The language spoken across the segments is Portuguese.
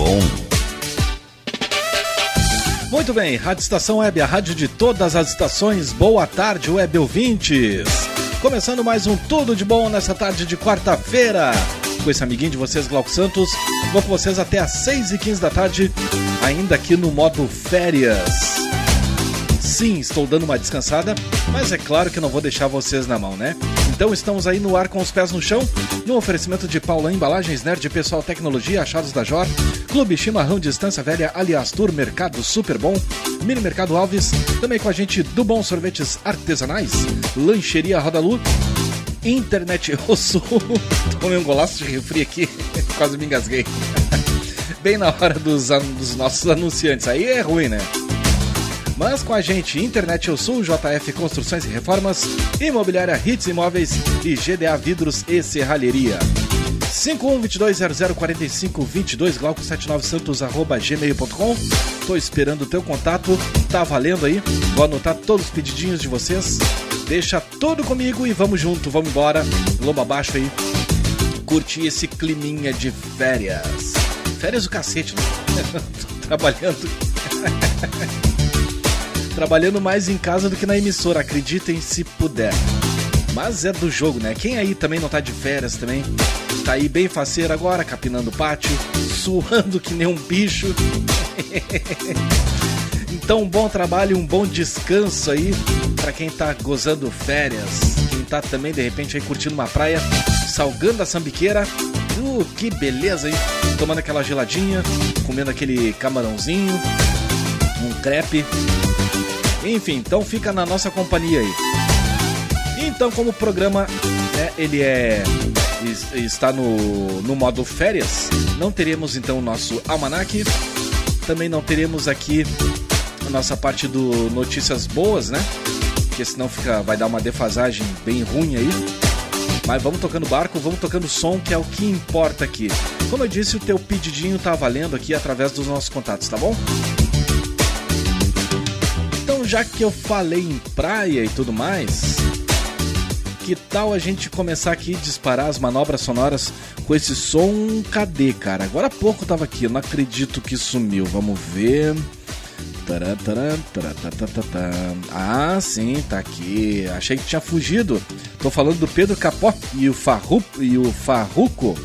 Bom. Muito bem, Rádio Estação Web, a rádio de todas as estações. Boa tarde, web ouvintes. Começando mais um Tudo de Bom nessa tarde de quarta-feira. Com esse amiguinho de vocês, Glauco Santos. Vou com vocês até às 6h15 da tarde, ainda aqui no modo férias. Sim, estou dando uma descansada, mas é claro que não vou deixar vocês na mão, né? Então estamos aí no ar com os pés no chão, no oferecimento de Paula Embalagens Nerd Pessoal Tecnologia, Achados da Jor, Clube Chimarrão Distância Velha, Aliás Tour Mercado Super Bom, Mini Mercado Alves, também com a gente do Bom Sorvetes Artesanais, Lancheria Rodalu, Internet Sul. Tomei um golaço de refri aqui, quase me engasguei. Bem na hora dos, dos nossos anunciantes, aí é ruim, né? Mas com a gente, Internet Eu Sul, JF Construções e Reformas, Imobiliária Hits Imóveis e GDA Vidros e Serralheria. 5122004522 glauco79santos arroba gmail.com Tô esperando o teu contato, tá valendo aí. Vou anotar todos os pedidinhos de vocês. Deixa tudo comigo e vamos junto, vamos embora. Lobo abaixo aí. Curtir esse climinha de férias. Férias do cacete, né? Trabalhando. trabalhando mais em casa do que na emissora, acreditem se puder. Mas é do jogo, né? Quem aí também não tá de férias também? Tá aí bem faceiro agora, capinando o pátio, suando que nem um bicho. então, um bom trabalho, um bom descanso aí para quem tá gozando férias, quem tá também de repente aí curtindo uma praia, salgando a sambiqueira. Uh, que beleza, hein? Tomando aquela geladinha, comendo aquele camarãozinho, um crepe. Enfim, então fica na nossa companhia aí. Então, como o programa né, ele é está no, no modo férias, não teremos então o nosso almanac, também não teremos aqui a nossa parte do notícias boas, né? Porque senão fica, vai dar uma defasagem bem ruim aí. Mas vamos tocando barco, vamos tocando som, que é o que importa aqui. Como eu disse, o teu pedidinho tá valendo aqui através dos nossos contatos, tá bom? Já que eu falei em praia e tudo mais, que tal a gente começar aqui a disparar as manobras sonoras com esse som? Cadê, cara? Agora há pouco tava aqui, eu não acredito que sumiu. Vamos ver. Ah, sim, tá aqui. Achei que tinha fugido. Tô falando do Pedro Capó e o Farru e o Farruco.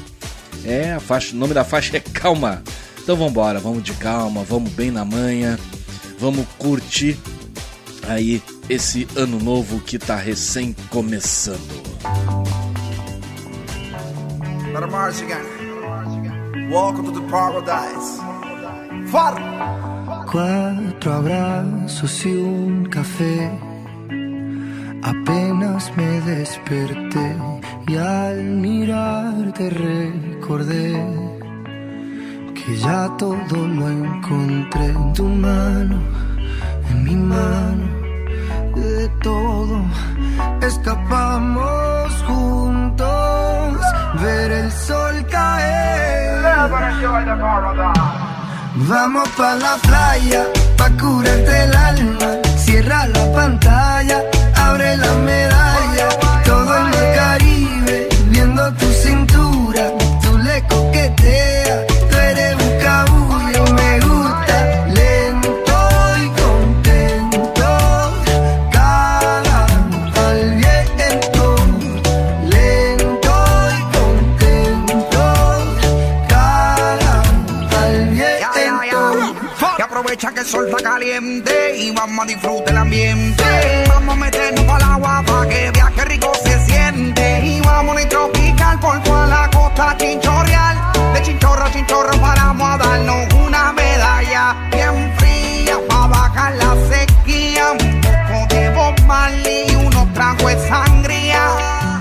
É, a faixa, o nome da faixa é Calma. Então vamos embora, vamos de calma, vamos bem na manhã, vamos curtir aí esse ano novo que tá recém começando. Welcome to the paradise. Cuatro abrazos y un café. Apenas me desperté y al mirarte recordé que ya todo lo encontré en tu mano, en mi mano de todo. Escapamos juntos, ver el sol caer. Vamos pa' la playa, pa' curarte el alma. Cierra la pantalla, abre la medalla. Y vamos a disfrutar el ambiente. Vamos a meternos el agua para que viaje rico se siente. Y vamos a tropical por toda la costa chinchorreal. De chinchorro a chinchorro paramos a darnos una medalla bien fría para bajar la sequía. Un poco de Bob y unos tragos de sangría.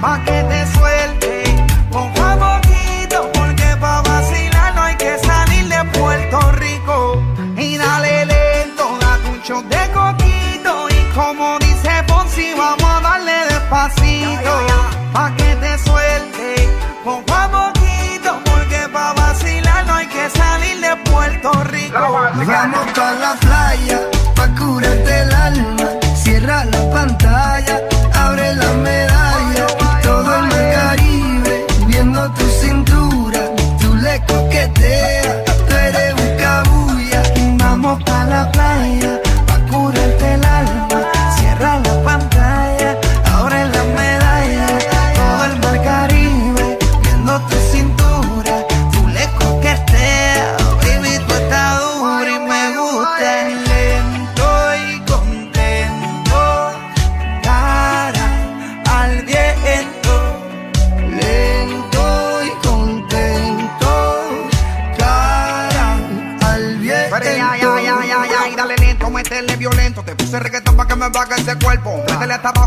Pa' que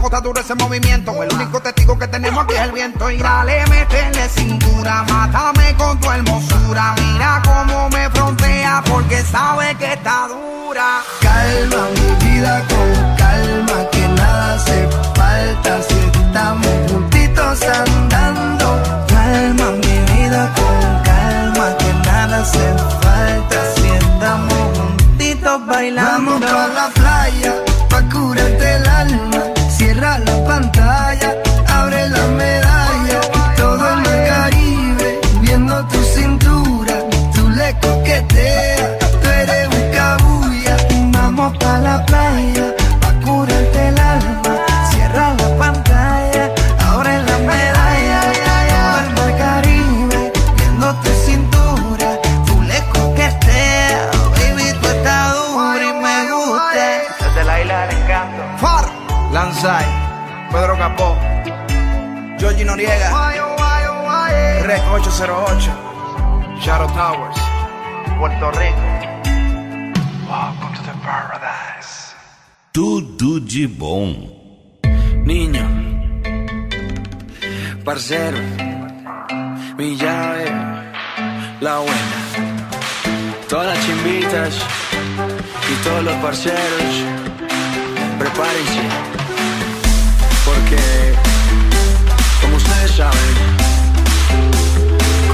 está duro ese movimiento. El único testigo que tenemos aquí es el viento. Y dale, métele cintura, mátame con tu hermosura. Mira cómo me frontea porque sabe que está dura. Calma mi vida con calma, que nada hace falta si estamos juntitos andando. 08, Shadow Towers, Puerto Rico. Welcome to the paradise. Tudo de bom. Niño, parcero, mi llave, la buena. Todas las chimbitas y todos los parceros, prepárense, porque como ustedes saben,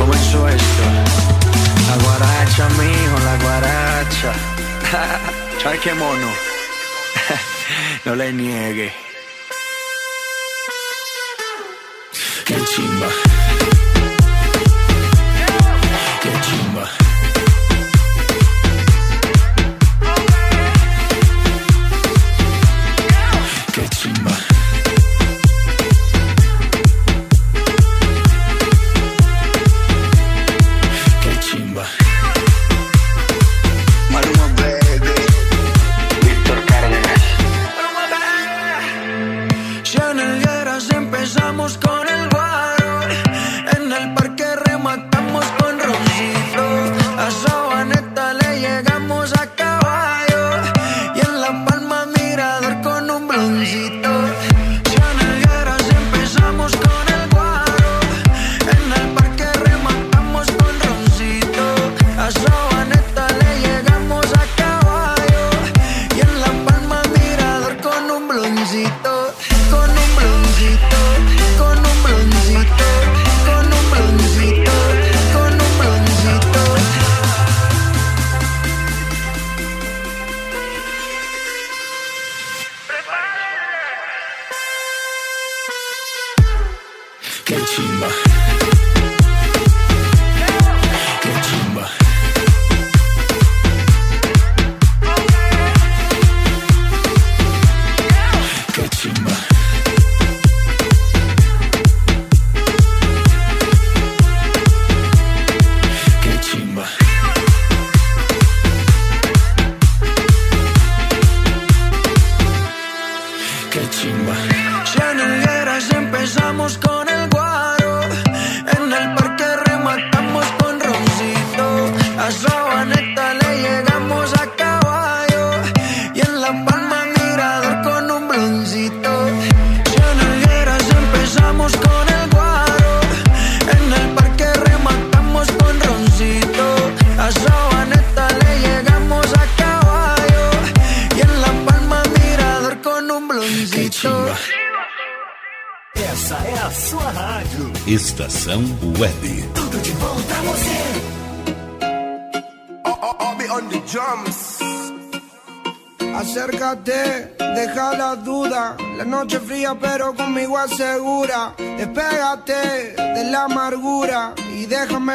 come il suo La guaraccia, mijo, la guaraccia. Sai che mono. non le nieghi. Che cimba.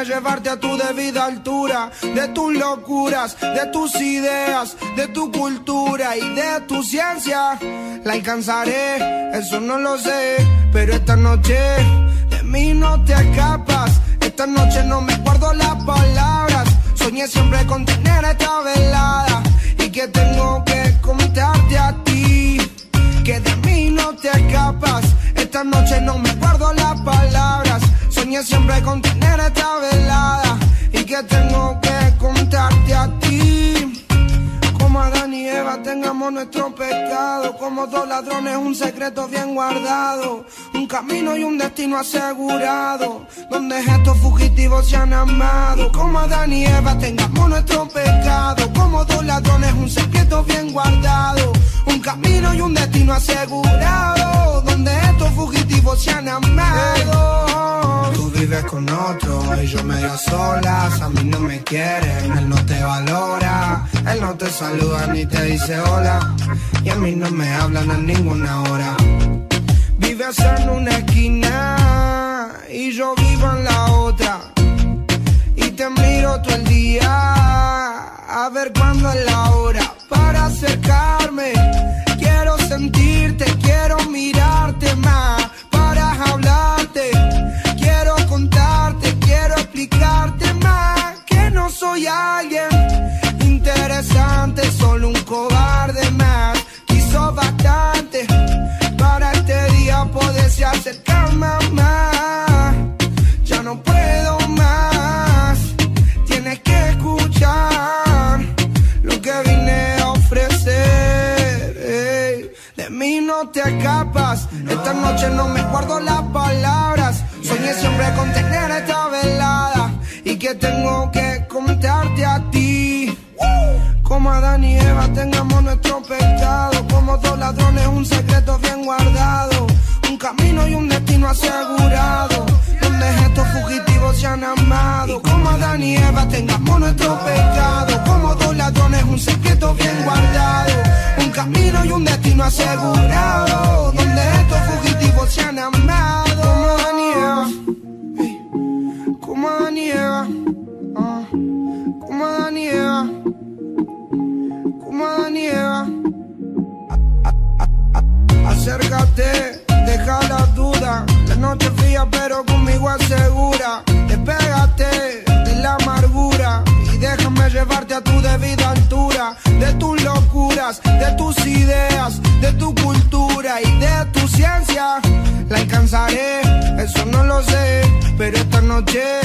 Llevarte a tu debida altura. De tus locuras, de tus ideas, de tu cultura y de tu ciencia. La alcanzaré, eso no lo sé. Pero esta noche de mí no te escapas. Esta noche no me guardo las palabras. Soñé siempre con tener esta velada y que tengo que contarte a ti que de mí no te escapas. Esta noche no me guardo las palabras. Siempre con tener esta velada y que tengo que contarte a ti. Como Adán y Eva tengamos nuestro pecado. Como dos ladrones, un secreto bien guardado. Un camino y un destino asegurado. Donde estos fugitivos se han amado. Como Adán y Eva, tengamos nuestro pecado. Como dos ladrones, un secreto bien guardado. Un camino y un destino asegurado. Donde estos fugitivos se han amado. Tú vives con otro y yo medio solas. A mí no me quieren, él no te valora. Él no te saluda ni te dice hola. Y a mí no me hablan a ninguna hora. Vives en una esquina y yo vivo en la otra. Y te miro todo el día a ver cuándo es la hora para acercarme. Quiero sentirte, quiero mirarte más para hablarte. Contarte, quiero explicarte más que no soy alguien interesante, solo un cobarde más. Quiso bastante para este día poderse acercarme más. Ya no puedo más, tienes que escuchar lo que vine a ofrecer. De mí no te escapas, esta noche no me guardo las palabras. Soñé siempre con tener esta velada y que tengo que contarte a ti. Como Adán y Eva tengamos nuestro pecado, como dos ladrones un secreto bien guardado, un camino y un destino asegurado, donde estos fugitivos se han amado. Como Adán y Eva tengamos nuestro pecado, como dos ladrones un secreto bien guardado, un camino y un destino asegurado, donde estos fugitivos se han amado. Ah, como Eva como Eva. Acércate, deja la duda. La noche fría, pero conmigo asegura. Despégate de la amargura y déjame llevarte a tu debida altura. De tus locuras, de tus ideas, de tu cultura y de tu ciencia. La alcanzaré, eso no lo sé, pero esta noche.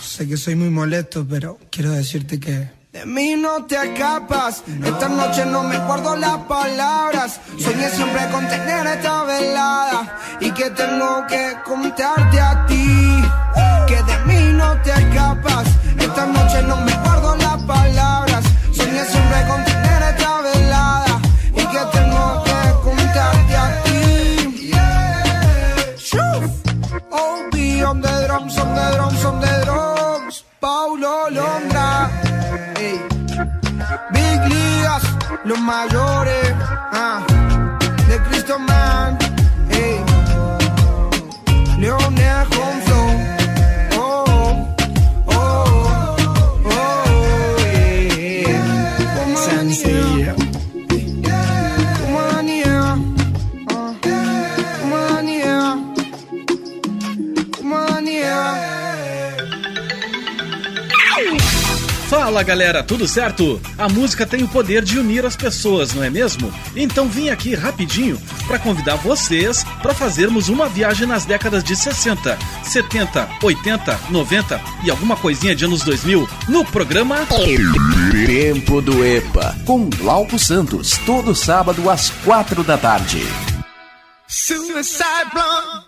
Sé que soy muy molesto, pero quiero decirte que de mí no te escapas. Esta noche no me guardo las palabras. Soñé siempre con tener esta velada y que tengo que contarte a ti. Que de mí no te escapas. Esta noche no me guardo las palabras. Soñé siempre con Be on the drums, on the drums, on the drums. Paulo Londra. Ey. Big Ligas, los mayores. ah, de Cristo Man. Ey. Leonel Fala galera, tudo certo? A música tem o poder de unir as pessoas, não é mesmo? Então vim aqui rapidinho para convidar vocês para fazermos uma viagem nas décadas de 60, 70, 80, 90 e alguma coisinha de anos 2000 no programa Tempo do EPA, com Glauco Santos, todo sábado às quatro da tarde. Suicide Blonde.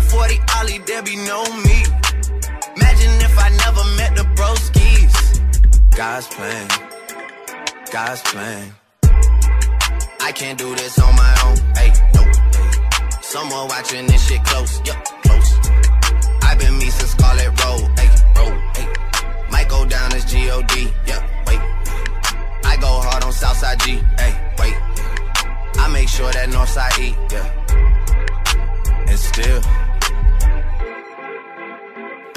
Without 40 Ollie, there be no me. Imagine if I never met the broskies. God's plan, God's plan. I can't do this on my own. Hey, no. Hey. Someone watching this shit close. Yup, close. I've been me since Scarlet Road. Hey, road. Hey. Might go down as G-O-D. Yeah, wait. I go hard on Southside G. Hey, wait. I make sure that Northside E. Yeah. And still.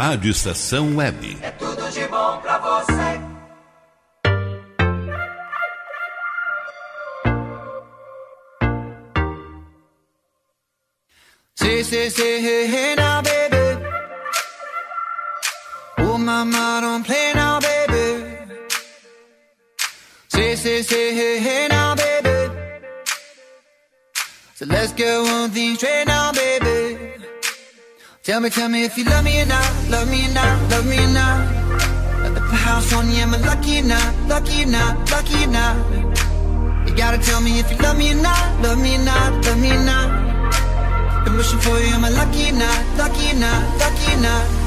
Rádio Estação Web. É tudo de bom pra você. Say, say, say, hey, hey now, baby. Oh, mama, don't play now, baby. Say, say, say, hey, hey now, baby. So let's get one thing straight now, baby. Tell me, tell me if you love me or not, love me or not, love me or not. At the house on you, am I lucky or not, lucky or not, lucky or not? You gotta tell me if you love me or not, love me or not, love me or not. Been wishing for you, am I lucky or not, lucky or not, lucky or not?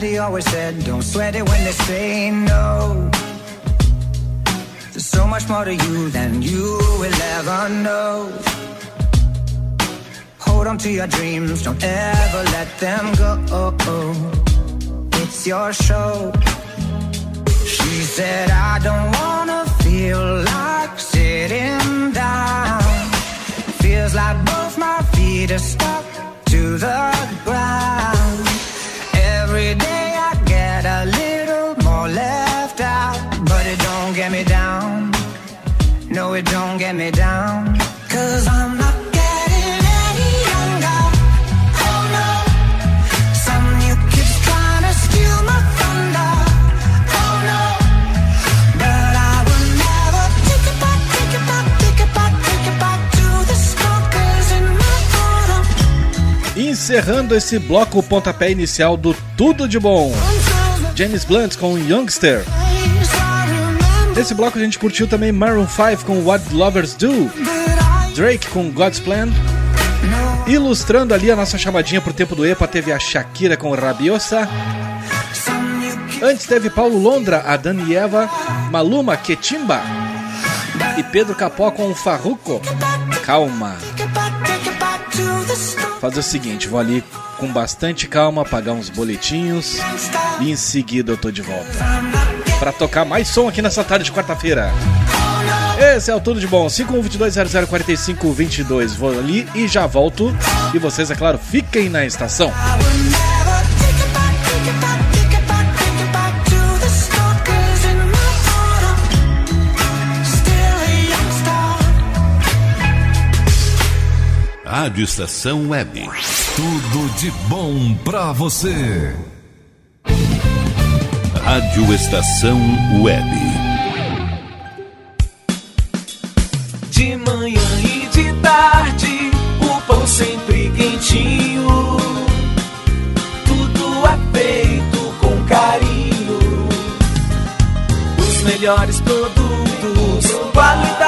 Daddy always said, don't sweat it when they say no. There's so much more to you than you will ever know. Hold on to your dreams, don't ever let them go. It's your show. She said, I don't wanna feel like sitting down. Feels like both my feet are stuck to the ground. Every day I get a little more left out, but it don't get me down. No, it don't get me down. Cause I'm not Encerrando esse bloco, pontapé inicial do Tudo de Bom. James Blunt com Youngster. Nesse bloco a gente curtiu também Maroon 5 com What Lovers Do. Drake com God's Plan. Ilustrando ali a nossa chamadinha pro tempo do EPA, teve a Shakira com Rabiosa. Antes teve Paulo Londra, a Dani Eva, Maluma, Ketimba. E Pedro Capó com Farruco. Calma. Fazer o seguinte, vou ali com bastante calma, pagar uns boletinhos e em seguida eu tô de volta. Pra tocar mais som aqui nessa tarde de quarta-feira. Esse é o Tudo de Bom, 5122004522. Vou ali e já volto. E vocês, é claro, fiquem na estação. Rádio Estação Web. Tudo de bom pra você. Rádio Estação Web. De manhã e de tarde, o pão sempre quentinho. Tudo é feito com carinho. Os melhores produtos, qualidade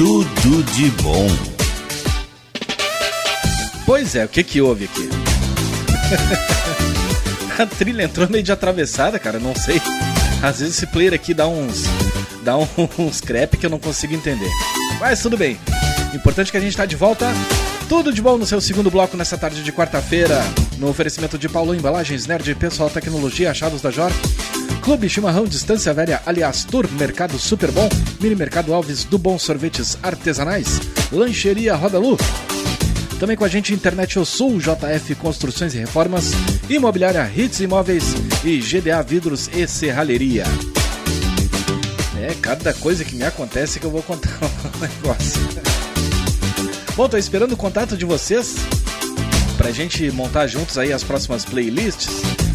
Tudo de bom. Pois é, o que que houve aqui? A trilha entrou meio de atravessada, cara, não sei. Às vezes esse player aqui dá uns dá uns crepe que eu não consigo entender. Mas tudo bem. Importante que a gente tá de volta. Tudo de bom no seu segundo bloco nessa tarde de quarta-feira. No oferecimento de Paulo Embalagens Nerd, Pessoal Tecnologia, Achados da Jor. Clube Chimarrão Distância Velha, aliás, Tour Mercado Super Bom, Mini Mercado Alves do Bom Sorvetes Artesanais, Lancheria Rodalu. Também com a gente Internet O Sul, JF Construções e Reformas, Imobiliária Hits Imóveis e GDA Vidros e Serralheria. É, cada coisa que me acontece que eu vou contar um negócio. Bom, tô esperando o contato de vocês pra gente montar juntos aí as próximas playlists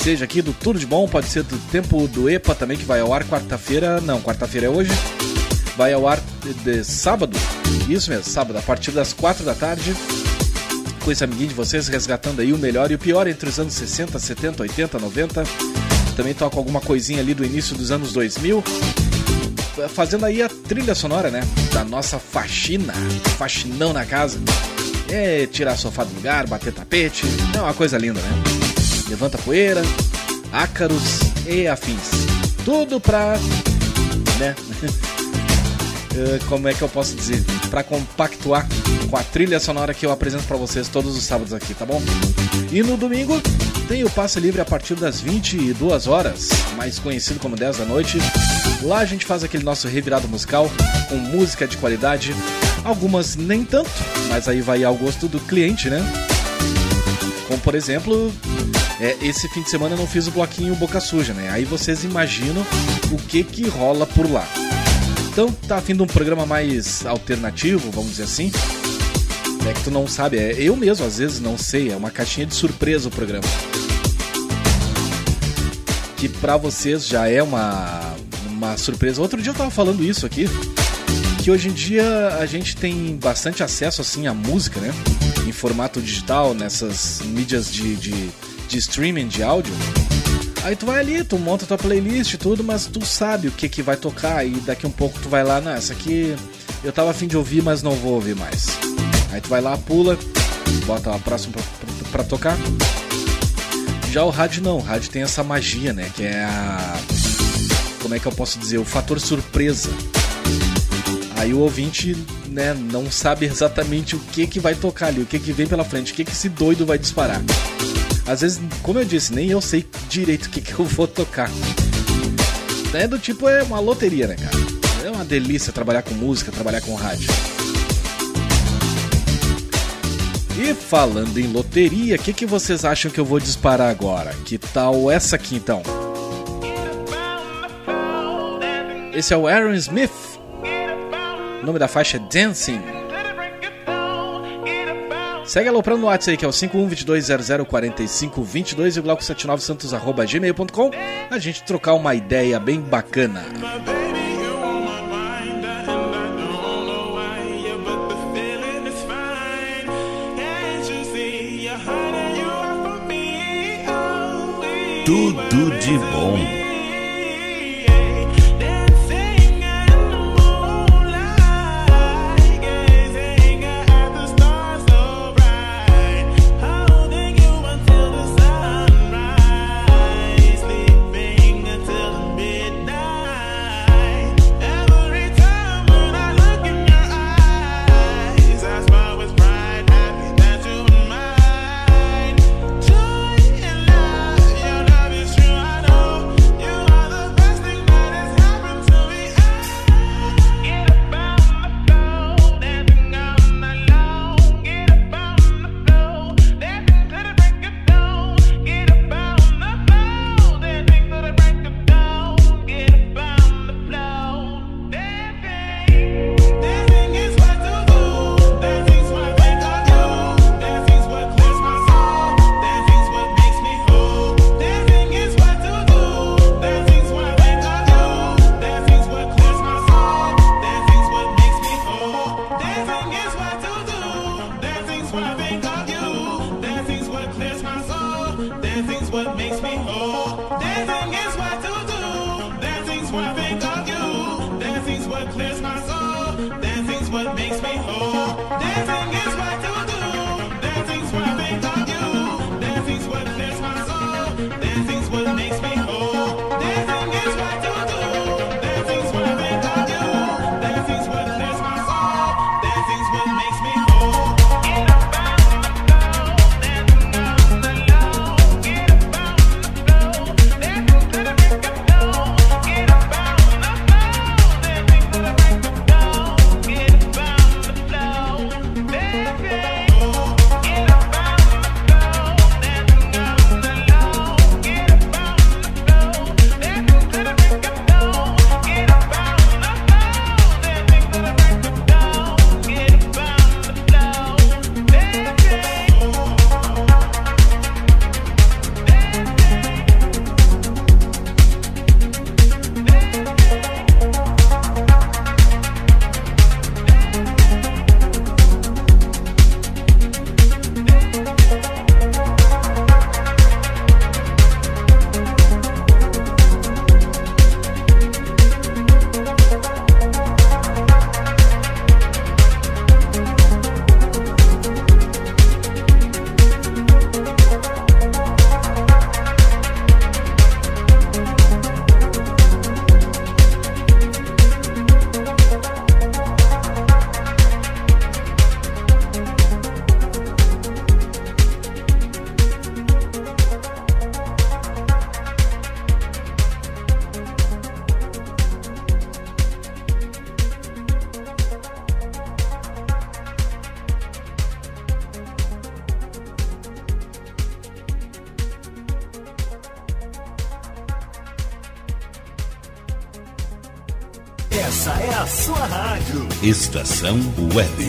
seja aqui do Tudo de Bom, pode ser do Tempo do EPA também, que vai ao ar quarta-feira. Não, quarta-feira é hoje. Vai ao ar de, de, sábado. Isso mesmo, sábado, a partir das quatro da tarde. Com esse amiguinho de vocês, resgatando aí o melhor e o pior entre os anos 60, 70, 80, 90. Também toco alguma coisinha ali do início dos anos 2000. Fazendo aí a trilha sonora, né? Da nossa faxina. Faxinão na casa. É tirar sofá do lugar, bater tapete. É uma coisa linda, né? Levanta poeira, ácaros e afins. Tudo pra. né? Eh, como é que eu posso dizer? Para compactuar com a trilha sonora que eu apresento para vocês todos os sábados aqui, tá bom? E no domingo tem o passe livre a partir das 22 horas, mais conhecido como 10 da noite. Lá a gente faz aquele nosso revirado musical com música de qualidade, algumas nem tanto, mas aí vai ao gosto do cliente, né? Como por exemplo, É, esse fim de semana eu não fiz o bloquinho Boca Suja, né? Aí vocês imaginam o que que rola por lá. Então, tá afim de um programa mais alternativo, vamos dizer assim? É que tu não sabe, é, eu mesmo às vezes não sei, é uma caixinha de surpresa o programa. Que pra vocês já é uma, uma surpresa. Outro dia eu tava falando isso aqui, que hoje em dia a gente tem bastante acesso assim à música, né? Em formato digital, nessas mídias de, de, de streaming de áudio. Aí tu vai ali, tu monta tua playlist e tudo, mas tu sabe o que que vai tocar e daqui um pouco tu vai lá, não, essa aqui eu tava afim de ouvir, mas não vou ouvir mais. Aí tu vai lá, pula, bota a próxima pra, pra, pra tocar. Já o rádio não, o rádio tem essa magia, né? Que é a. Como é que eu posso dizer? O fator surpresa. Aí o ouvinte, né, não sabe exatamente o que que vai tocar ali, o que que vem pela frente, o que que esse doido vai disparar. Às vezes, como eu disse, nem eu sei direito o que que eu vou tocar. É do tipo, é uma loteria, né, cara? É uma delícia trabalhar com música, trabalhar com rádio. E falando em loteria, o que, que vocês acham que eu vou disparar agora? Que tal essa aqui então? Esse é o Aaron Smith. O nome da faixa é Dancing. Segue aloprando no WhatsApp aí, que é o 5122004522 e o glauco79santos.gmail.com a gente trocar uma ideia bem bacana. Tudo de bom. Estação Web.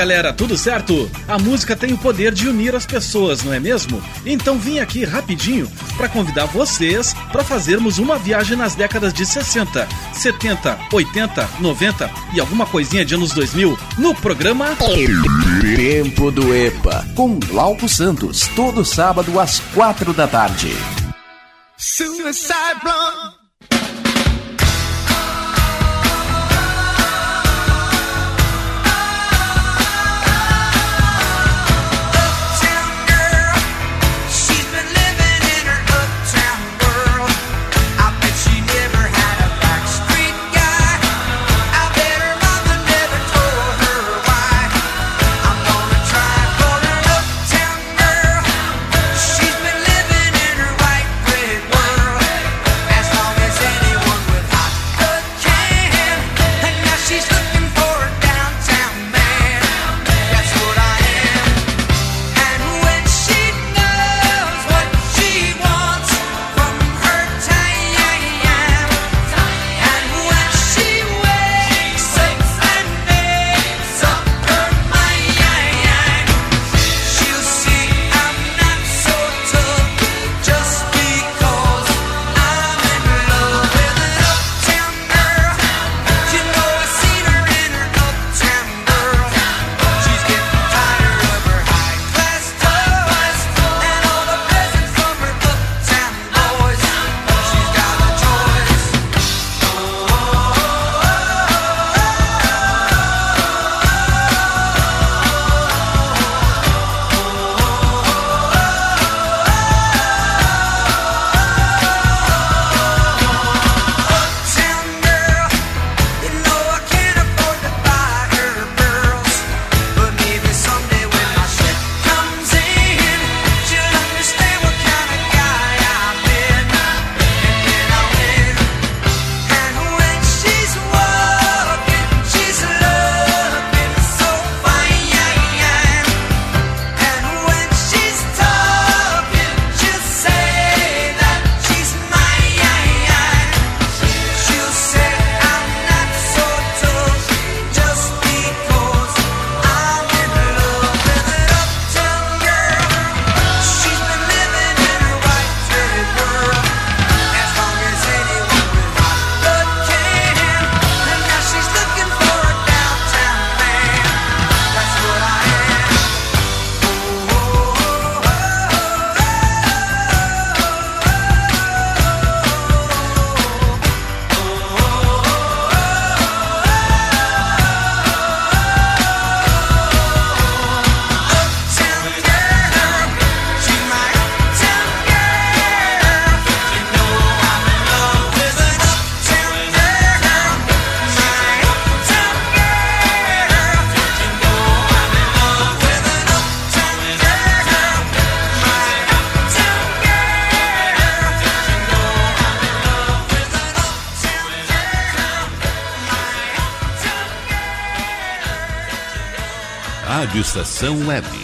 galera, tudo certo? A música tem o poder de unir as pessoas, não é mesmo? Então vim aqui rapidinho para convidar vocês para fazermos uma viagem nas décadas de 60, 70, 80, 90 e alguma coisinha de anos 2000 no programa Tempo do EPA com Glauco Santos, todo sábado às quatro da tarde. Suicide Blonde. Conexão Web.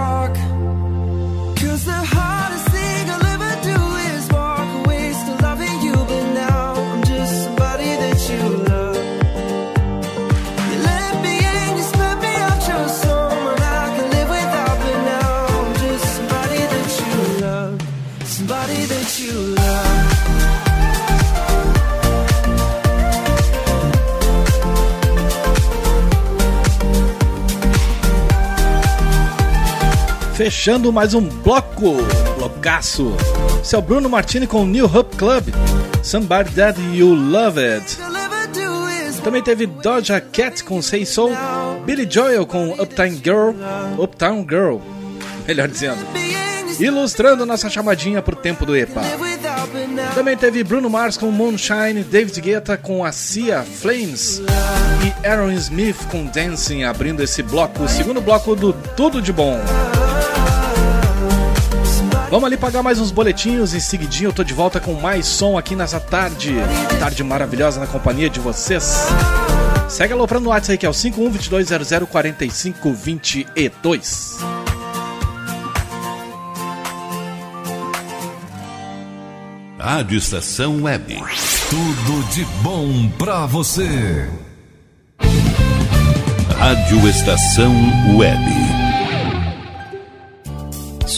dark. Fechando mais um bloco, blocaço. Esse é o Bruno Martini com o New Hope Club. Somebody That You Love It. Também teve Doja Cat com Say Soul. Billy Joel com Uptown Girl, Uptown Girl, melhor dizendo. Ilustrando nossa chamadinha pro tempo do EPA. Também teve Bruno Mars com Moonshine, David Guetta com a Cia Flames e Aaron Smith com Dancing, abrindo esse bloco, o segundo bloco do Tudo de Bom. Vamos ali pagar mais uns boletinhos. Em seguidinho eu tô de volta com mais som aqui nessa tarde. Tarde maravilhosa na companhia de vocês. Segue aloprando no WhatsApp aí que é o 5122004522. Rádio Estação Web. Tudo de bom pra você. Rádio Estação Web.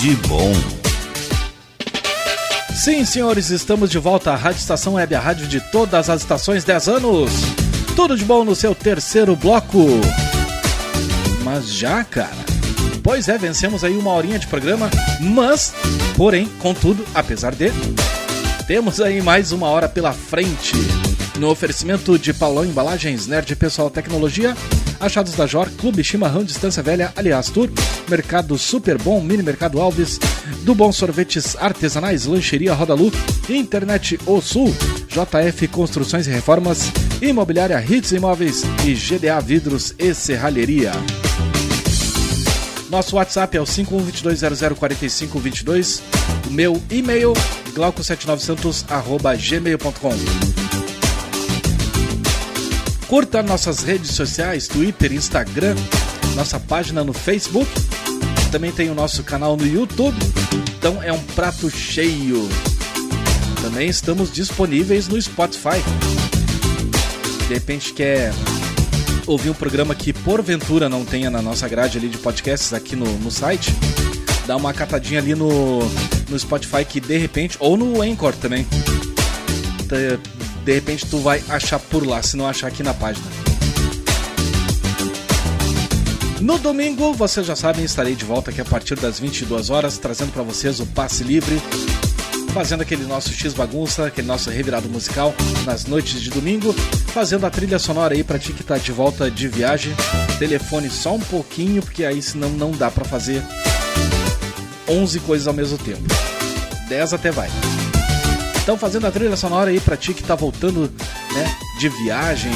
De bom. Sim, senhores, estamos de volta à Rádio Estação Web, a rádio de todas as estações, 10 anos. Tudo de bom no seu terceiro bloco. Mas já, cara. Pois é, vencemos aí uma horinha de programa, mas, porém, contudo, apesar de, temos aí mais uma hora pela frente. No oferecimento de Paulão Embalagens, Nerd Pessoal Tecnologia, Achados da Jor, Clube Chimarrão Distância Velha, Aliás Tour, Mercado Super Bom, Mini Mercado Alves, do Bom Sorvetes Artesanais, Lancheria Rodalu, Internet O Sul, JF Construções e Reformas, Imobiliária Hits Imóveis e GDA Vidros e Serralheria. Nosso WhatsApp é o 5122004522. O meu e-mail, glauco79santos.gmail.com. Curta nossas redes sociais, Twitter, Instagram, nossa página no Facebook. Também tem o nosso canal no YouTube. Então é um prato cheio. Também estamos disponíveis no Spotify. De repente quer ouvir um programa que porventura não tenha na nossa grade ali de podcasts aqui no, no site, dá uma catadinha ali no, no Spotify que de repente, ou no Anchor também, de, repente tu vai achar por lá, se não achar aqui na página. No domingo, vocês já sabem, estarei de volta aqui a partir das 22 horas, trazendo para vocês o passe livre, fazendo aquele nosso X bagunça, aquele nosso revirado musical nas noites de domingo, fazendo a trilha sonora aí para ti que tá de volta de viagem. Telefone só um pouquinho, porque aí senão não dá para fazer 11 coisas ao mesmo tempo. 10 até vai. Então fazendo a trilha sonora aí pra ti que tá voltando, né, de viagem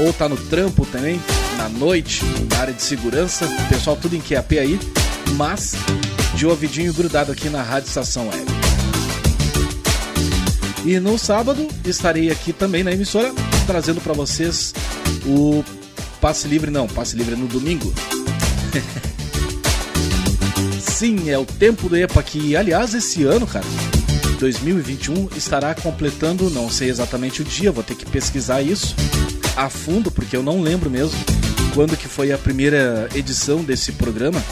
ou tá no trampo também, na noite, na área de segurança, pessoal tudo em QAP aí, mas de ouvidinho grudado aqui na Rádio Estação Web. E no sábado estarei aqui também na emissora trazendo para vocês o passe livre não, passe livre é no domingo. Sim, é o tempo do EPA que, aliás, esse ano, cara, 2021 estará completando, não sei exatamente o dia, vou ter que pesquisar isso a fundo porque eu não lembro mesmo quando que foi a primeira edição desse programa,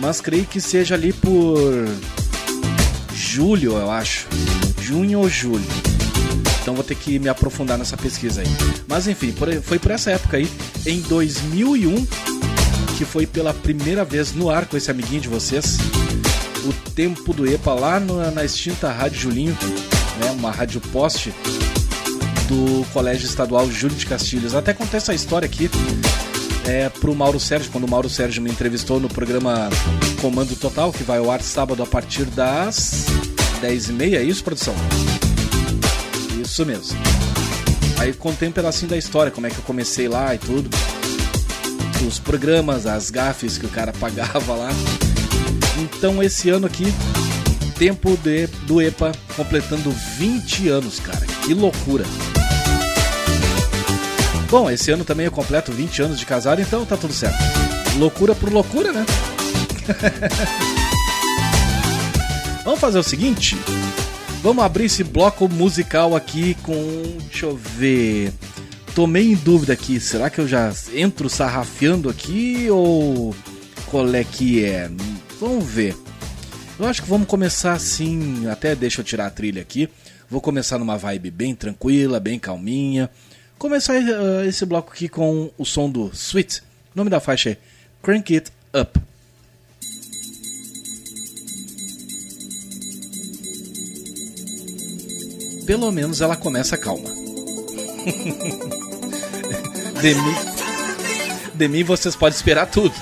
mas creio que seja ali por julho, eu acho. Junho ou julho. Então vou ter que me aprofundar nessa pesquisa aí. Mas enfim, foi por essa época aí, em 2001, que foi pela primeira vez no ar com esse amiguinho de vocês, o tempo do EPA lá na extinta Rádio Julinho, né, uma rádio poste do Colégio Estadual Júlio de Castilhos. Até contei essa história aqui é, pro Mauro Sérgio, quando o Mauro Sérgio me entrevistou no programa Comando Total, que vai ao ar sábado a partir das 10h30, é isso, produção? Isso mesmo. Aí contei um pedacinho da história, como é que eu comecei lá e tudo. Os programas, as gafes que o cara pagava lá. Então esse ano aqui, tempo de, do EPA completando 20 anos, cara. Que loucura. Bom, esse ano também eu completo 20 anos de casado, então tá tudo certo. Loucura por loucura, né? Vamos fazer o seguinte? Vamos abrir esse bloco musical aqui com. Deixa eu ver. Tomei em dúvida aqui, será que eu já entro sarrafiando aqui ou qual é que é? Vamos ver. Eu acho que vamos começar assim, até deixa eu tirar a trilha aqui. Vou começar numa vibe bem tranquila, bem calminha começar uh, esse bloco aqui com o som do Sweet. O nome da faixa é Crank It Up. Pelo menos ela começa calma. de, mim, de mim vocês podem esperar tudo.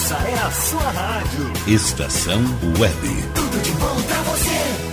Essa é a sua rádio. Estação Web. Tudo de bom pra você.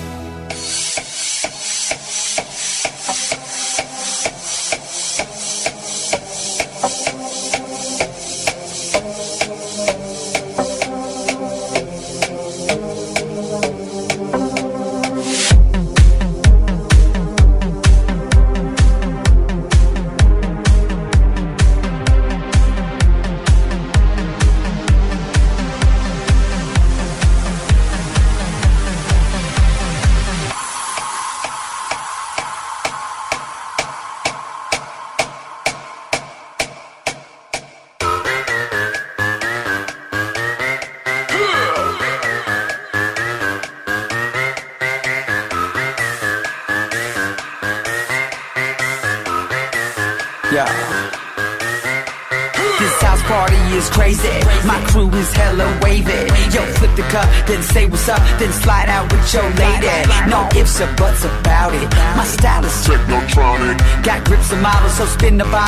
the bottom.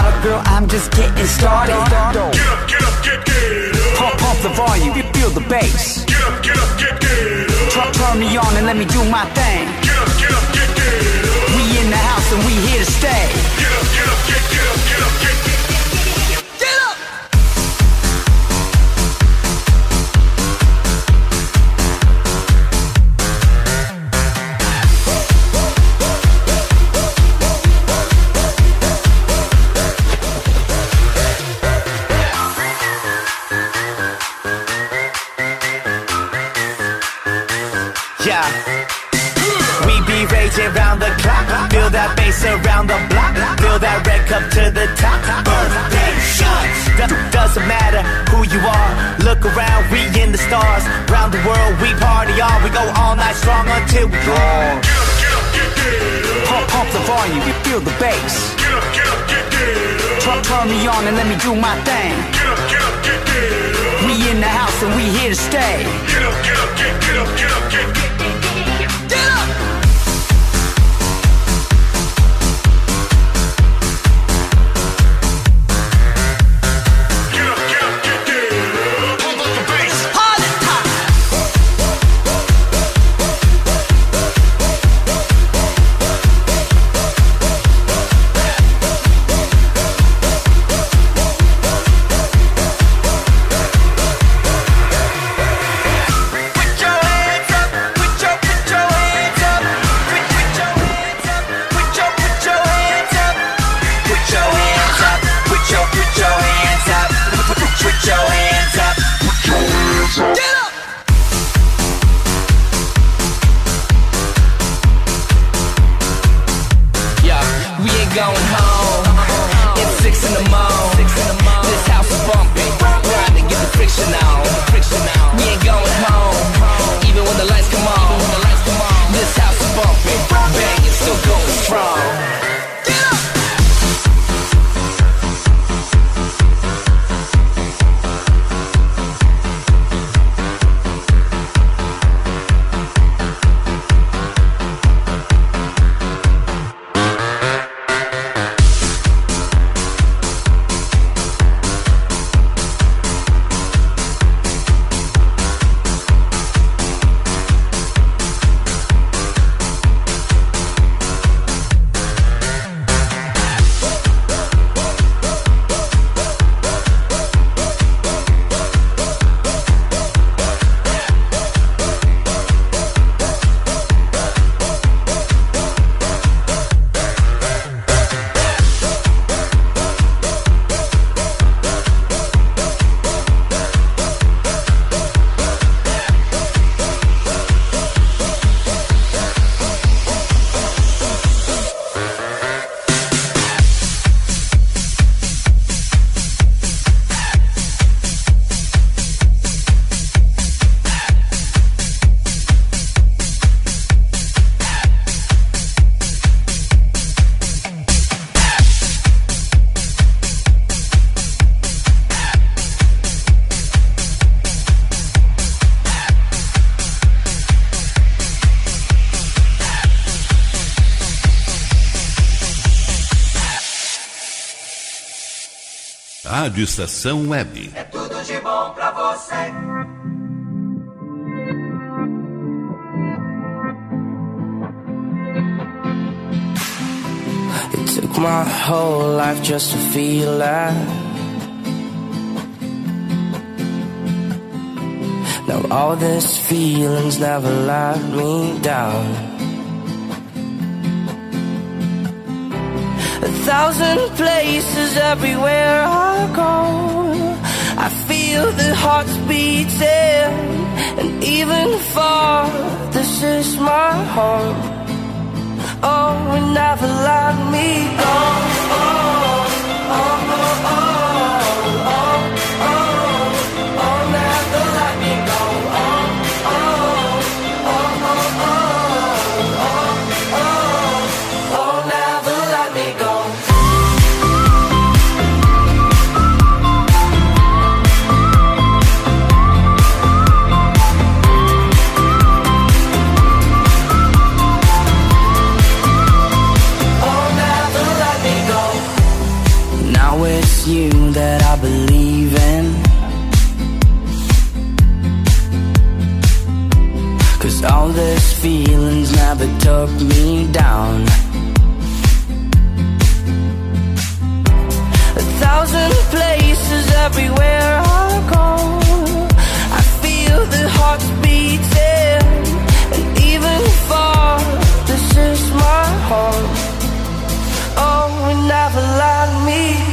Rádio Estação Web. É tudo de bom pra você. It took my whole life just to feel that. Now all this feelings never let me down. Thousand places everywhere I go. I feel the hearts beating, and even far, this is my home. Oh, and never let me go. Oh, oh, oh, took me down. A thousand places everywhere I go. I feel the hearts beating, and even far, this is my home. Oh, and never let me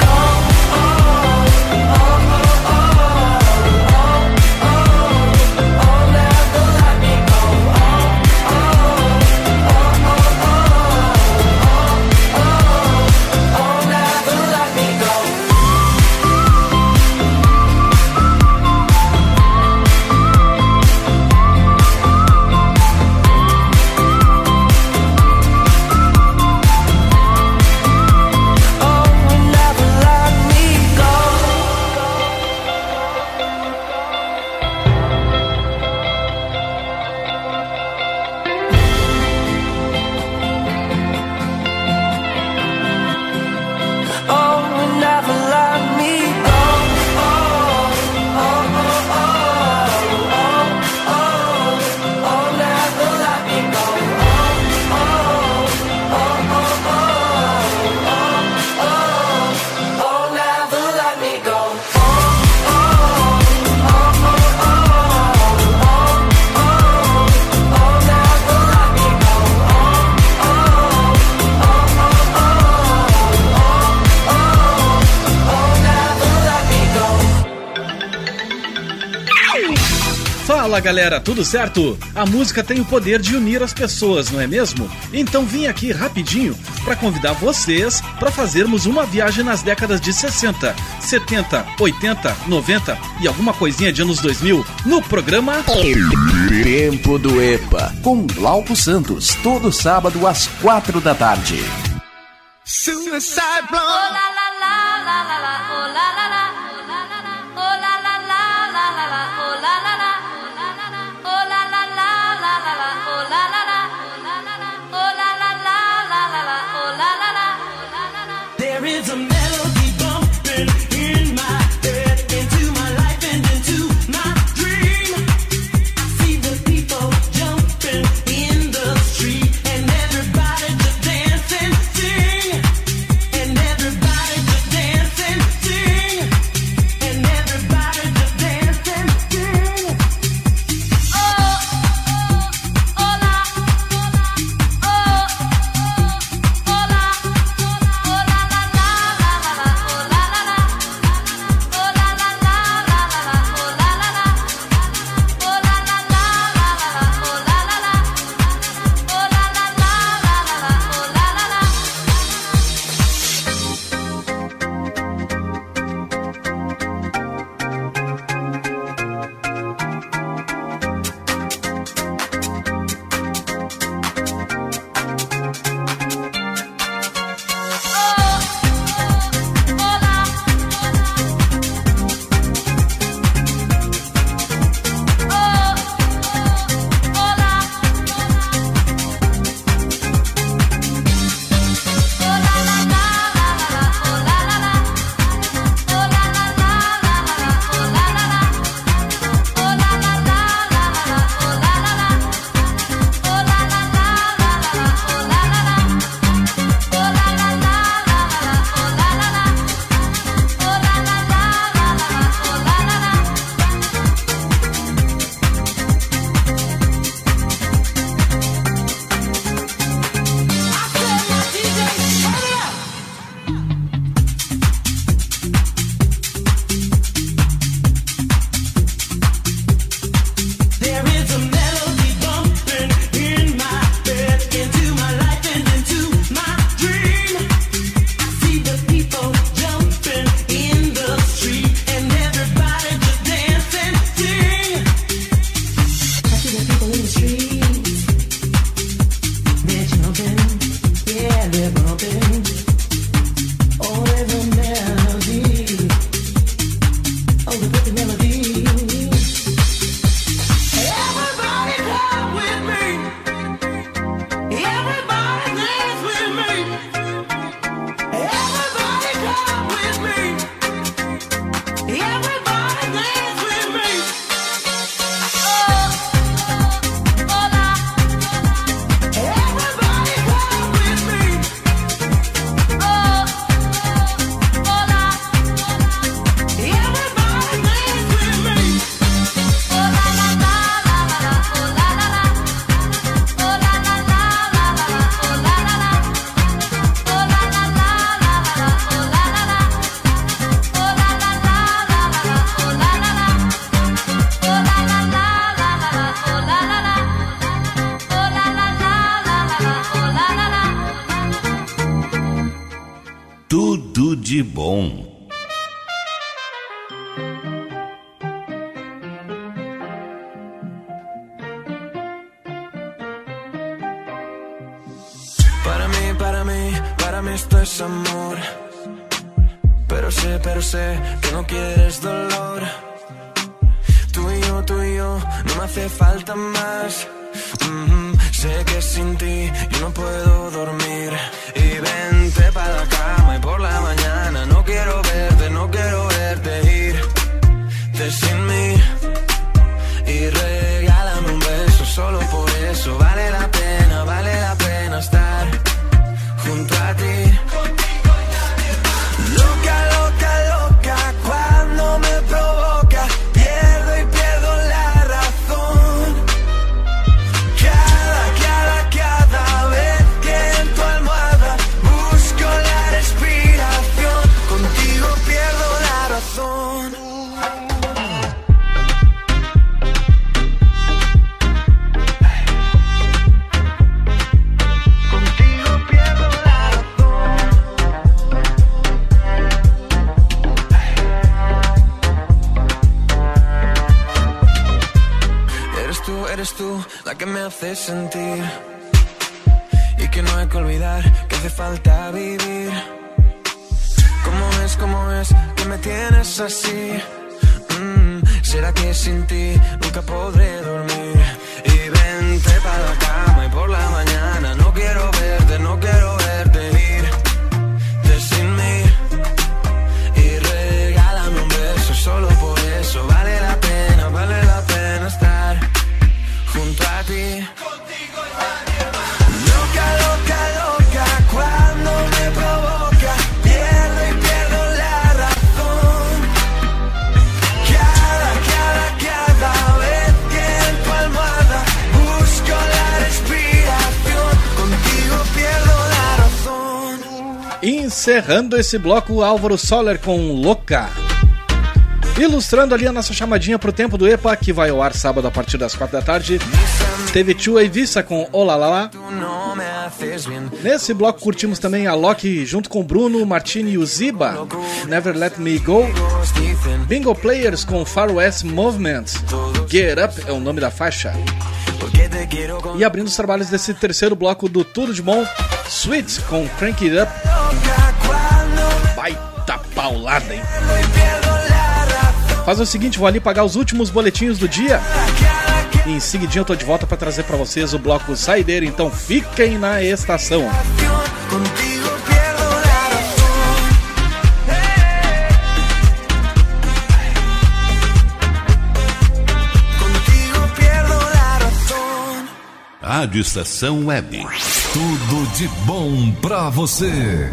Fala galera, tudo certo? A música tem o poder de unir as pessoas, não é mesmo? Então vim aqui rapidinho para convidar vocês para fazermos uma viagem nas décadas de 60, 70, 80, 90 e alguma coisinha de anos 2000 no programa Tempo do EPA, com Glauco Santos, todo sábado às quatro da tarde. Suicide Oh Encerrando esse bloco, Álvaro Soller com Louca. Ilustrando ali a nossa chamadinha pro tempo do EPA, que vai ao ar sábado a partir das quatro da tarde. Teve Tua e Vissa com Olalala. Nesse bloco curtimos também a Loki junto com Bruno, Martini e o Ziba. Never Let Me Go. Bingo Players com Far West Movement. Get Up é o nome da faixa. E abrindo os trabalhos desse terceiro bloco do Tudo de Bom, Sweet com Crank It Up. Baita paulada, hein? Faz o seguinte, vou ali pagar os últimos boletins do dia. E em seguidinho eu tô de volta para trazer para vocês o bloco Saideira, então fiquem na estação. Rádio Estação Web. Tudo de bom pra você.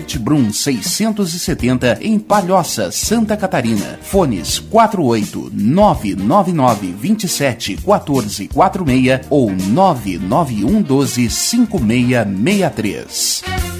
Fiat Brum 670 em Palhoça, Santa Catarina. Fones 48 999 27 14 46 ou 991 12 5663.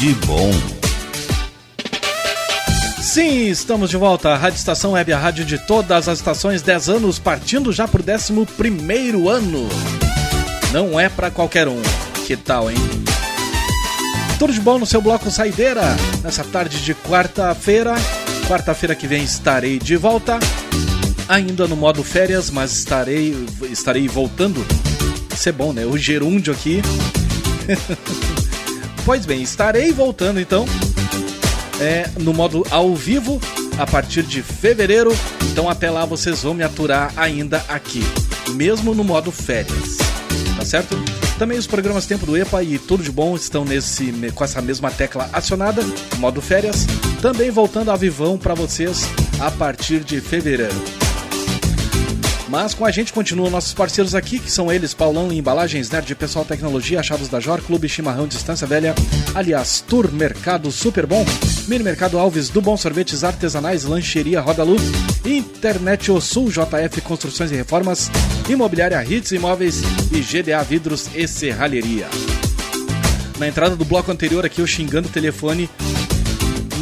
De bom. Sim, estamos de volta. A Rádio Estação Web, a rádio de todas as estações, 10 anos, partindo já pro 11 ano. Não é pra qualquer um. Que tal, hein? Tudo de bom no seu bloco Saideira. Nessa tarde de quarta-feira. Quarta-feira que vem estarei de volta. Ainda no modo férias, mas estarei, estarei voltando. Isso é bom, né? O gerúndio aqui. Pois bem, estarei voltando então é, no modo ao vivo a partir de fevereiro. Então até lá vocês vão me aturar ainda aqui, mesmo no modo férias. Tá certo? Também os programas Tempo do EPA e Tudo de Bom estão nesse com essa mesma tecla acionada, modo férias. Também voltando a vivão para vocês a partir de fevereiro. Mas com a gente continuam nossos parceiros aqui, que são eles, Paulão Embalagens, Nerd Pessoal Tecnologia, Achados da Jor, Clube Chimarrão Distância Velha, aliás, Tour Mercado Super Bom, Mini Mercado Alves, do Bom Sorvetes Artesanais, Lancheria Roda Lu, Internet O Sul, JF Construções e Reformas, Imobiliária Hits Imóveis e GDA Vidros e Serralheria. Na entrada do bloco anterior aqui, eu xingando o telefone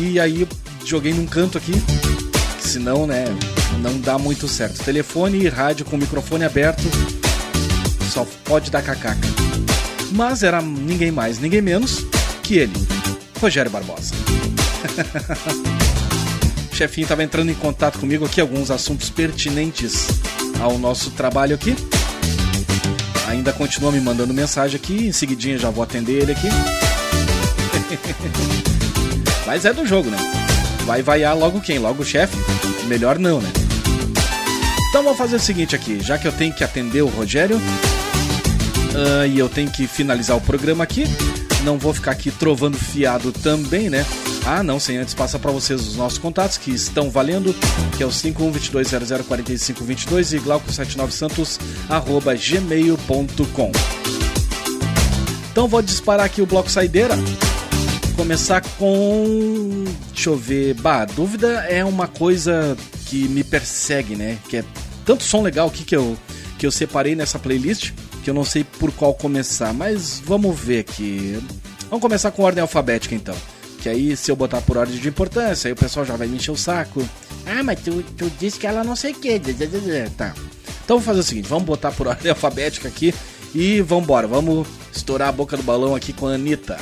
e aí joguei num canto aqui, senão, né, não dá muito certo. Telefone e rádio com microfone aberto só pode dar cacaca. Mas era ninguém mais, ninguém menos que ele, Rogério Barbosa. o chefinho estava entrando em contato comigo aqui, alguns assuntos pertinentes ao nosso trabalho aqui. Ainda continua me mandando mensagem aqui, em seguidinha já vou atender ele aqui. Mas é do jogo, né? Vai vaiar logo quem? Logo o chefe? Melhor não, né? Então vou fazer o seguinte aqui, já que eu tenho que atender o Rogério uh, e eu tenho que finalizar o programa aqui, não vou ficar aqui trovando fiado também, né? Ah, não, sem antes passar para vocês os nossos contatos que estão valendo, que é o 5122004522 e glauco79santos arroba gmail.com. Então vou disparar aqui o bloco saideira. Começar com. Deixa eu ver. Bah, dúvida é uma coisa que me persegue, né? Que é tanto som legal aqui que eu, que eu separei nessa playlist que eu não sei por qual começar, mas vamos ver aqui. Vamos começar com ordem alfabética então. Que aí, se eu botar por ordem de importância, aí o pessoal já vai me encher o saco. Ah, mas tu, tu disse que ela não sei o que. Tá. Então vou fazer o seguinte: vamos botar por ordem alfabética aqui e vamos embora. Vamos estourar a boca do balão aqui com a Anitta.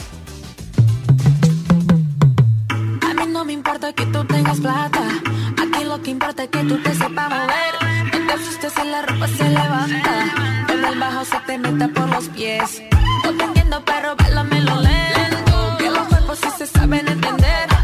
Importa que tú tengas plata. Aquí lo que importa es que tú te sepas mover. No te asustes si la ropa se levanta. Desde el bajo se te meta por los pies. No te entiendo, pero lo lento. Que los cuerpos sí se saben entender.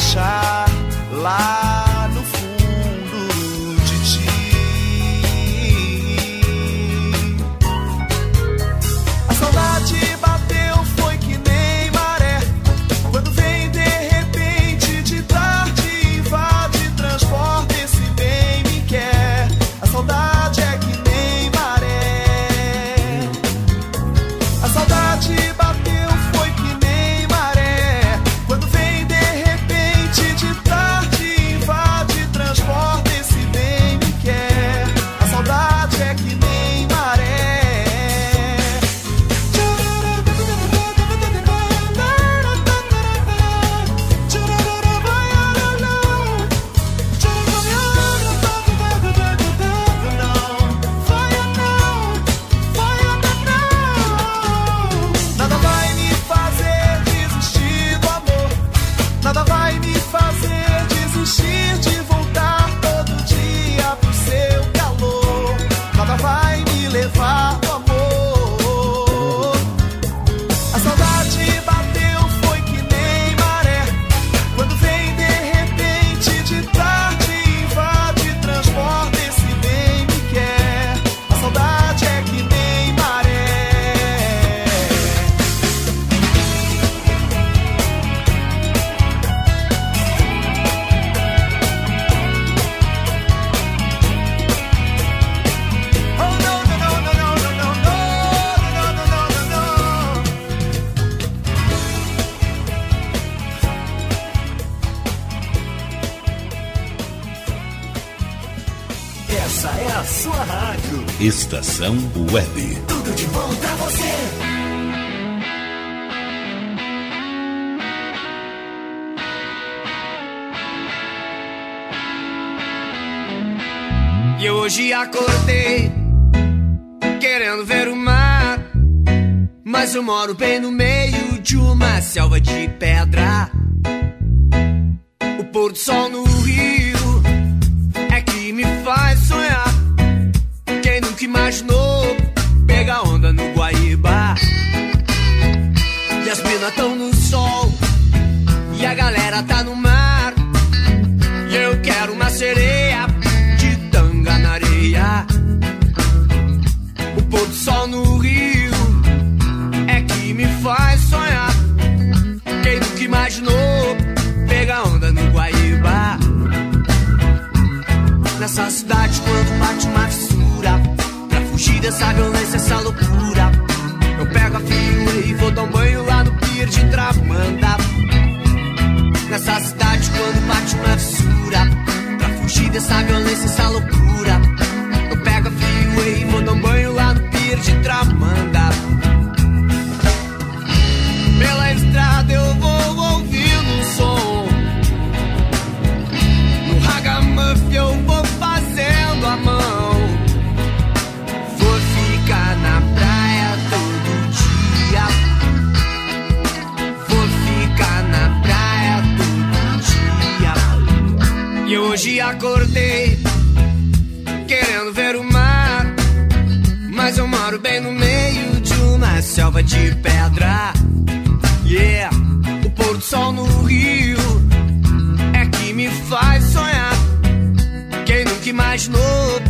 achar lá. Estação Web. Tudo de bom pra você. E eu hoje acordei querendo ver o mar, mas eu moro bem no meio de uma selva de moro bem no meio de uma selva de pedra. Yeah, o pôr do sol no rio é que me faz sonhar. Quem nunca imaginou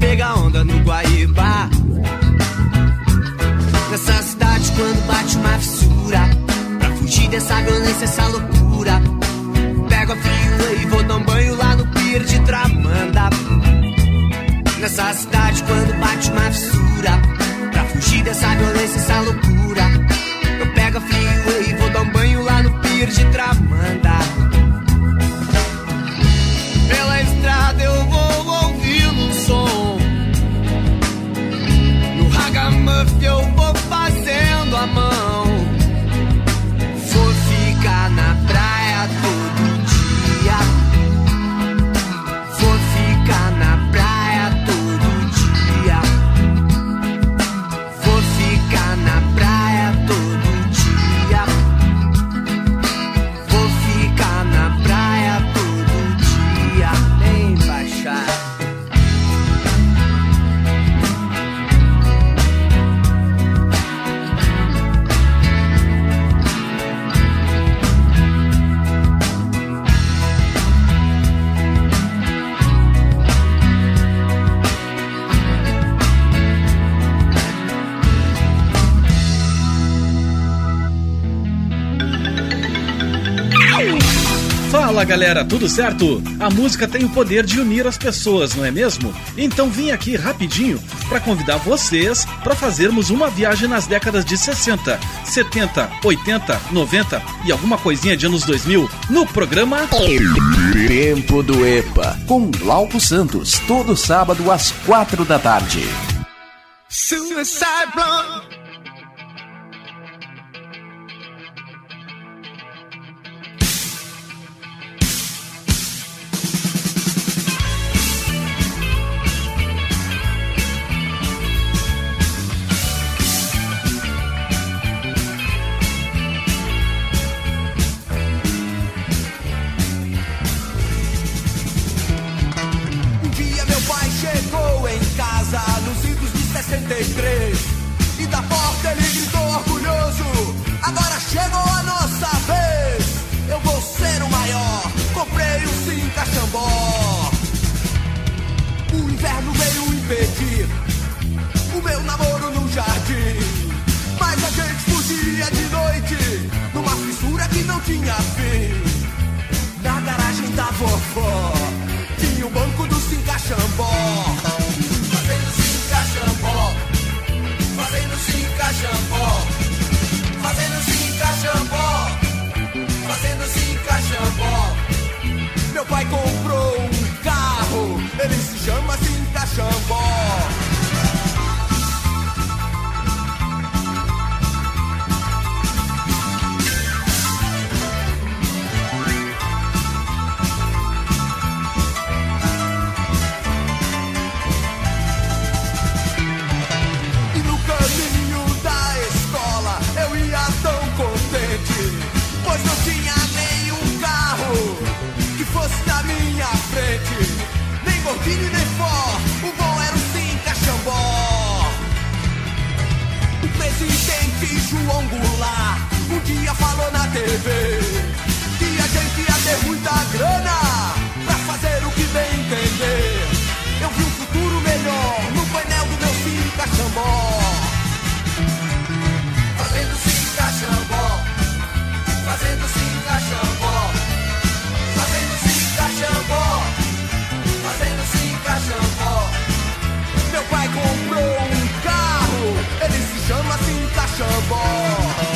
pegar onda no Guaíba? Nessa cidade, quando bate uma fissura, pra fugir dessa violência, essa loucura. Pego a fila e vou dar um banho lá no pier de Tramanda. Nessa cidade, quando bate uma fissura dessa violência, essa loucura. Fala galera, tudo certo? A música tem o poder de unir as pessoas, não é mesmo? Então vim aqui rapidinho para convidar vocês para fazermos uma viagem nas décadas de 60, 70, 80, 90 e alguma coisinha de anos 2000 no programa Tempo do EPA, com Glauco Santos, todo sábado às quatro da tarde. Suicide blonde. Frente, nem gordinho nem fó, o bom era o sim cachambó. O presidente João Goulart um dia falou na TV que a gente ia ter muita grana pra fazer o que bem entender. Eu vi um futuro melhor no painel do meu sim cachambó. Chama sim cachambó.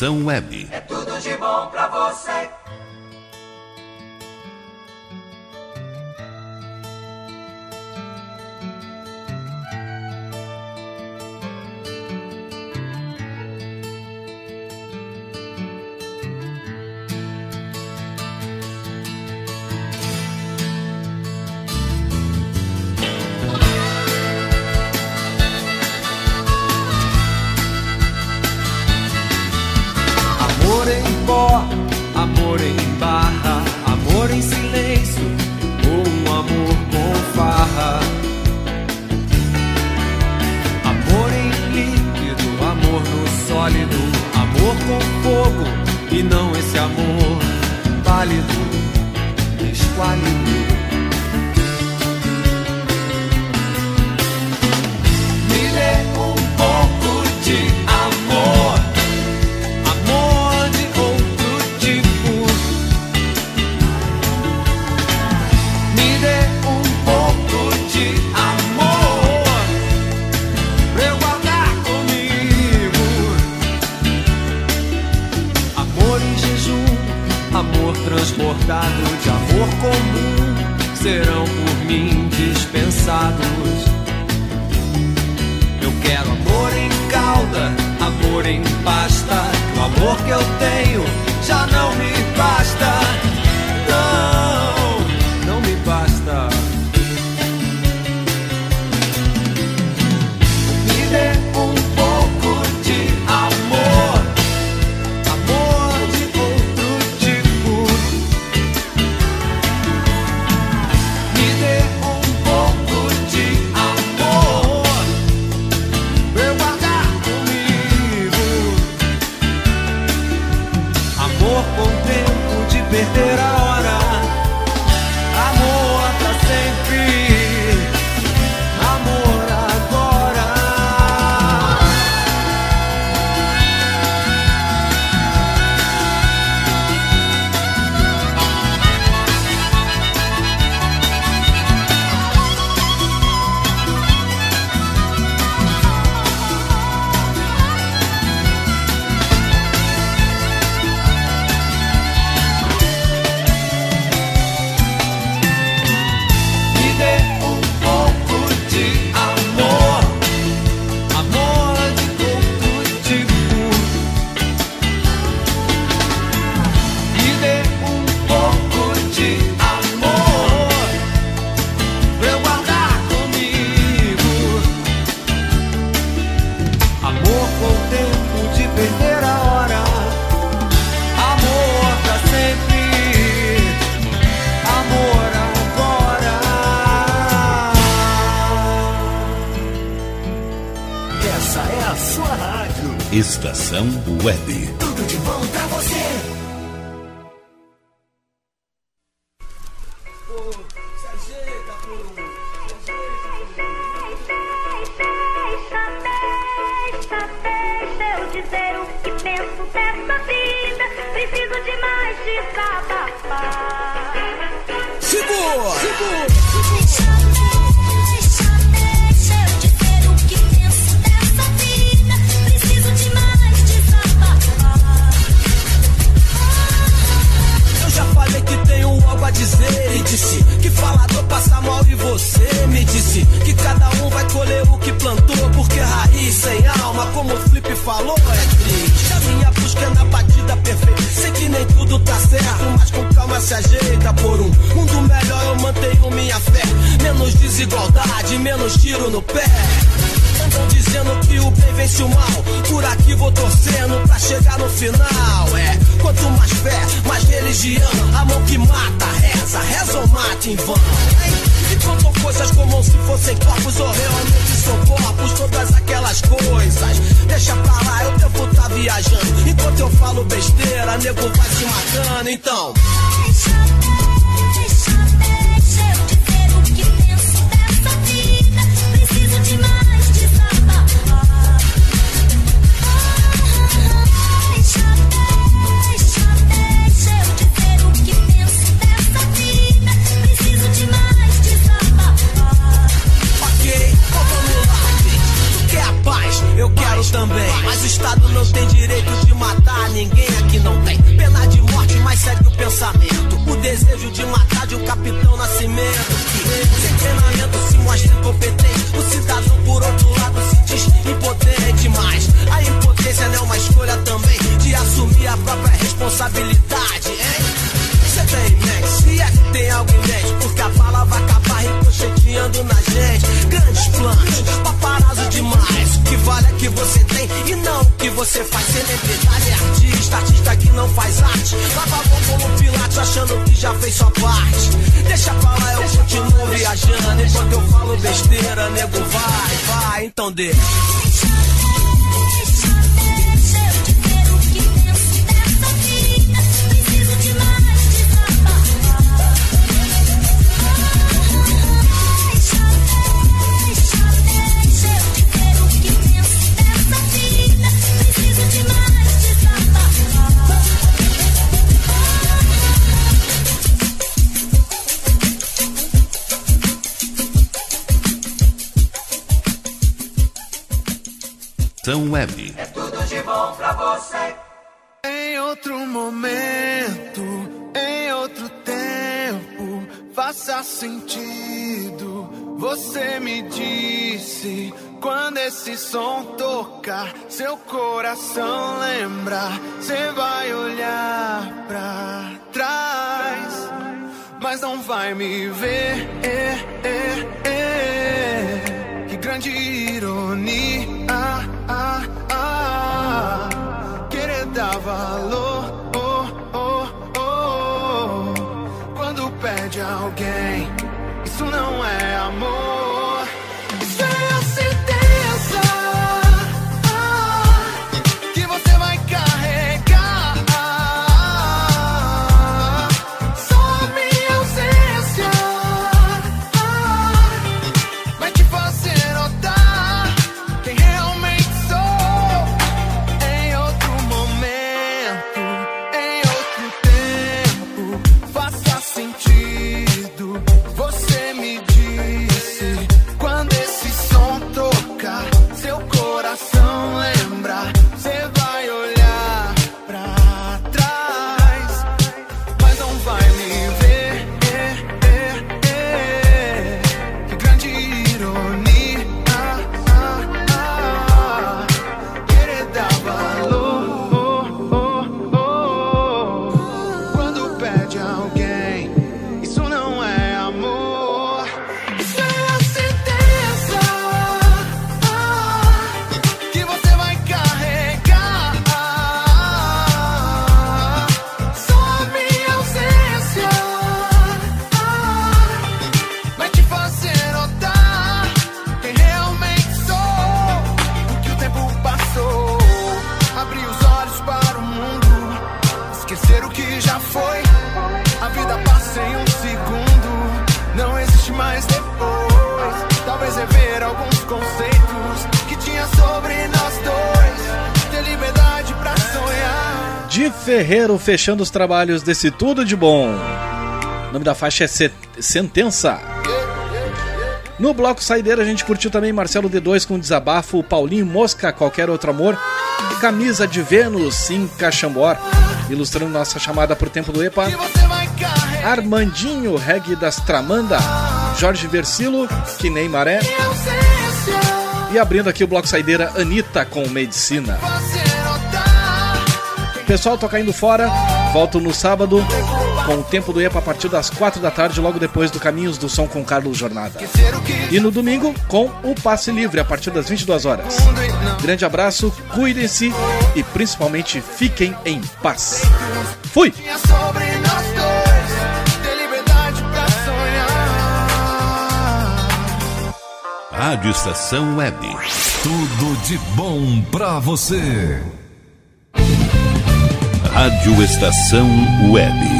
Web. transportado de amor comum, serão por mim dispensados. Eu quero amor em calda, amor em pasta, que o amor que eu tenho já não me basta. também. Mas o Estado não tem direito de matar ninguém aqui, não tem pena de morte, mas segue o pensamento. O desejo de matar de um capitão nascimento. Sem treinamento se mostra incompetente. O cidadão, por outro lado, se diz impotente. Mas a impotência não é uma escolha também de assumir a própria responsabilidade, hein? você tem next? Se é que tem algo inédito, porque a bala vai acabar ricocheteando na gente. Grandes planos, paparazzo demais. O que vale é que você tem e não o que você faz. Celebridade é artista, artista que não faz arte. Lava a mão como Pilates, achando que já fez sua parte. Deixa pra lá, eu continuo viajando. Enquanto eu falo besteira, nego vai, vai, então deixa. Web. É tudo de bom pra você. Em outro momento, em outro tempo, faça sentido. Você me disse quando esse som tocar, seu coração lembra. Você vai olhar pra trás, mas não vai me ver. É, é, é. Que grande ironia. Ah, ah, querer dar valor oh, oh, oh. quando perde alguém. Isso não é amor. Ferreiro fechando os trabalhos desse Tudo de Bom. O nome da faixa é Se- Sentença. No bloco Saideira a gente curtiu também Marcelo D2 com Desabafo, Paulinho Mosca, Qualquer Outro Amor, Camisa de Vênus em Caxambor, ilustrando nossa chamada pro tempo do EPA. Armandinho, reggae das Tramanda, Jorge Versilo, Que Nem Maré. E abrindo aqui o bloco Saideira, Anitta com Medicina. Pessoal, tô caindo fora. Volto no sábado com o tempo do EPA a partir das 4 da tarde, logo depois do Caminhos do Som com Carlos Jornada. E no domingo com o Passe Livre a partir das 22 horas. Grande abraço, cuidem-se e principalmente fiquem em paz. Fui! Rádio Estação Web. Tudo de bom pra você. Rádio Estação Web.